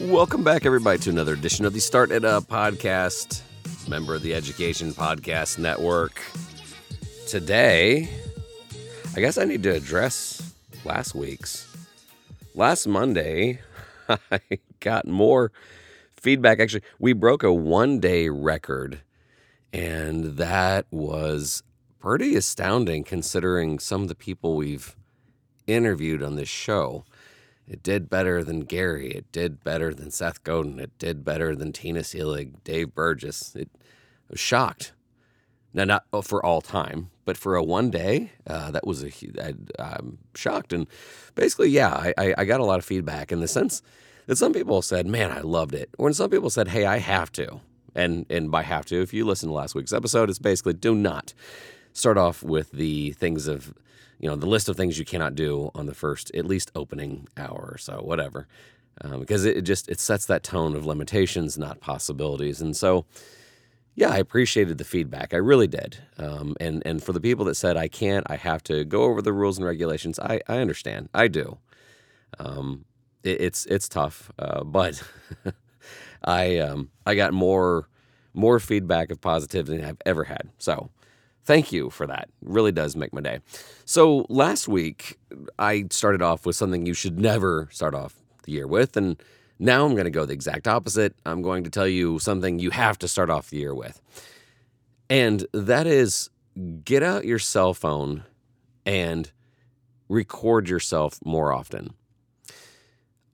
Welcome back, everybody, to another edition of the StartEdUp podcast, member of the Education Podcast Network. Today, I guess I need to address last week's. Last Monday, I got more feedback. Actually, we broke a one day record, and that was pretty astounding considering some of the people we've interviewed on this show. It did better than Gary. It did better than Seth Godin. It did better than Tina Seelig, Dave Burgess. It I was shocked. Now, not for all time, but for a one day, uh, that was a. I, I'm shocked, and basically, yeah, I, I, I got a lot of feedback in the sense that some people said, "Man, I loved it," or some people said, "Hey, I have to." And and by have to, if you listen to last week's episode, it's basically do not start off with the things of you know the list of things you cannot do on the first at least opening hour or so whatever. Um, because it, it just it sets that tone of limitations not possibilities. And so yeah i appreciated the feedback. I really did. Um, and and for the people that said i can't i have to go over the rules and regulations i i understand. I do. Um, it, it's it's tough uh, but i um i got more more feedback of positivity than i've ever had. So Thank you for that. It really does make my day. So last week, I started off with something you should never start off the year with. And now I'm going to go the exact opposite. I'm going to tell you something you have to start off the year with. And that is get out your cell phone and record yourself more often.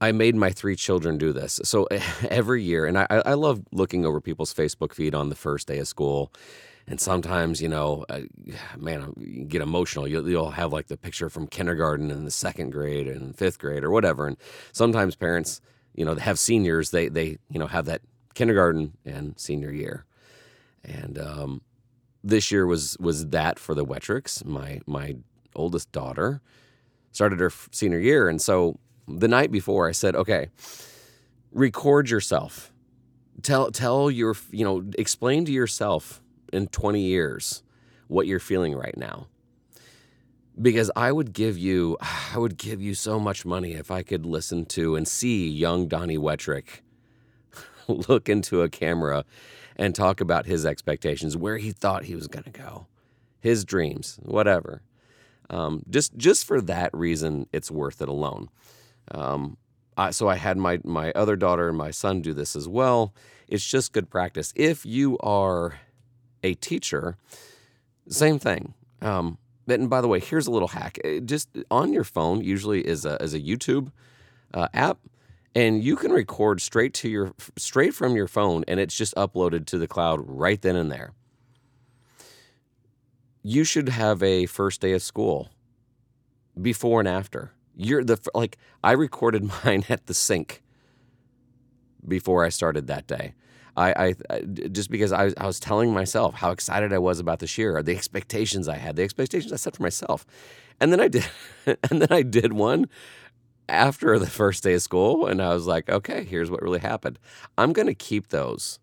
I made my three children do this. So every year, and I, I love looking over people's Facebook feed on the first day of school and sometimes you know uh, man you get emotional. You'll, you'll have like the picture from kindergarten and the second grade and fifth grade or whatever. And sometimes parents you know have seniors they they you know have that kindergarten and senior year. And um, this year was was that for the Wettricks my my oldest daughter started her senior year. And so the night before I said okay record yourself. Tell tell your you know explain to yourself in 20 years what you're feeling right now. Because I would give you, I would give you so much money if I could listen to and see young Donnie Wettrick look into a camera and talk about his expectations, where he thought he was going to go, his dreams, whatever. Um, just just for that reason, it's worth it alone. Um, I, so I had my my other daughter and my son do this as well. It's just good practice. If you are a teacher, same thing. Um, and by the way, here's a little hack. Uh, just on your phone, usually is a, is a YouTube uh, app, and you can record straight to your straight from your phone, and it's just uploaded to the cloud right then and there. You should have a first day of school, before and after. You're the like I recorded mine at the sink before I started that day. I, I just because I, I was telling myself how excited I was about this year, the expectations I had, the expectations I set for myself, and then I did, and then I did one after the first day of school, and I was like, okay, here's what really happened. I'm to keep those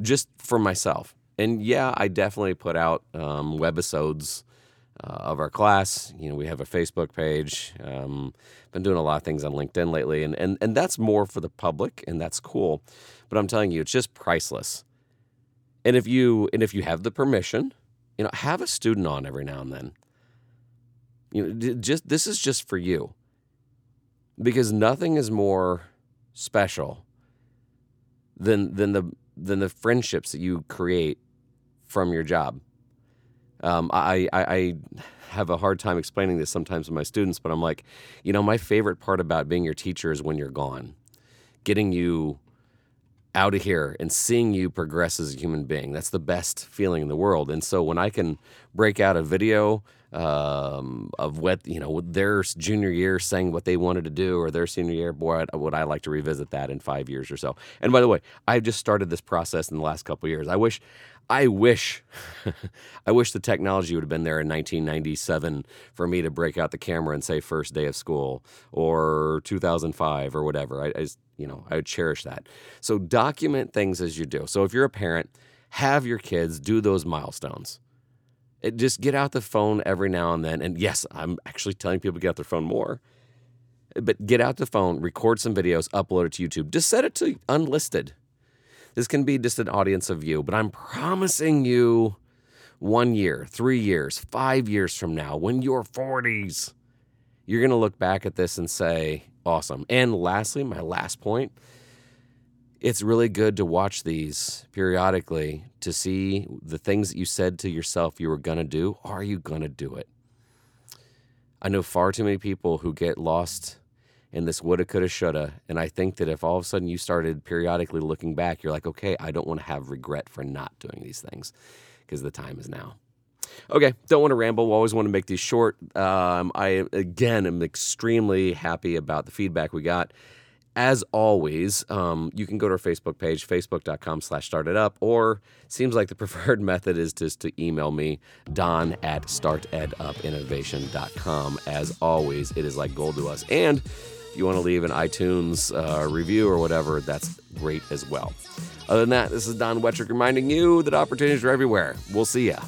just for myself. And yeah, I definitely put out um, webisodes uh, of our class. You know, we have a Facebook page. Um, been doing a lot of things on LinkedIn lately, and, and and that's more for the public, and that's cool. But I'm telling you, it's just priceless. And if you and if you have the permission, you know, have a student on every now and then. You know, just this is just for you. Because nothing is more special than than the than the friendships that you create from your job. Um, I, I, I have a hard time explaining this sometimes to my students, but I'm like, you know, my favorite part about being your teacher is when you're gone, getting you out of here and seeing you progress as a human being. That's the best feeling in the world. And so when I can break out a video um, of what you know their junior year saying what they wanted to do or their senior year, boy, would I like to revisit that in five years or so. And by the way, I've just started this process in the last couple years. I wish I wish, I wish the technology would have been there in 1997 for me to break out the camera and say first day of school or 2005 or whatever. I, I you know, I would cherish that. So document things as you do. So if you're a parent, have your kids do those milestones. It, just get out the phone every now and then. And yes, I'm actually telling people to get out their phone more. But get out the phone, record some videos, upload it to YouTube. Just set it to unlisted. This can be just an audience of you, but I'm promising you one year, three years, five years from now, when you're 40s, you're going to look back at this and say, awesome. And lastly, my last point it's really good to watch these periodically to see the things that you said to yourself you were going to do. Are you going to do it? I know far too many people who get lost in this woulda, coulda, shoulda. And I think that if all of a sudden you started periodically looking back, you're like, okay, I don't want to have regret for not doing these things because the time is now. Okay, don't want to ramble. We always want to make these short. Um, I, again, am extremely happy about the feedback we got as always, um, you can go to our Facebook page, facebook.com slash startitup, or seems like the preferred method is just to email me, don at startedupinnovation.com. As always, it is like gold to us. And if you want to leave an iTunes uh, review or whatever, that's great as well. Other than that, this is Don Wettrick reminding you that opportunities are everywhere. We'll see ya.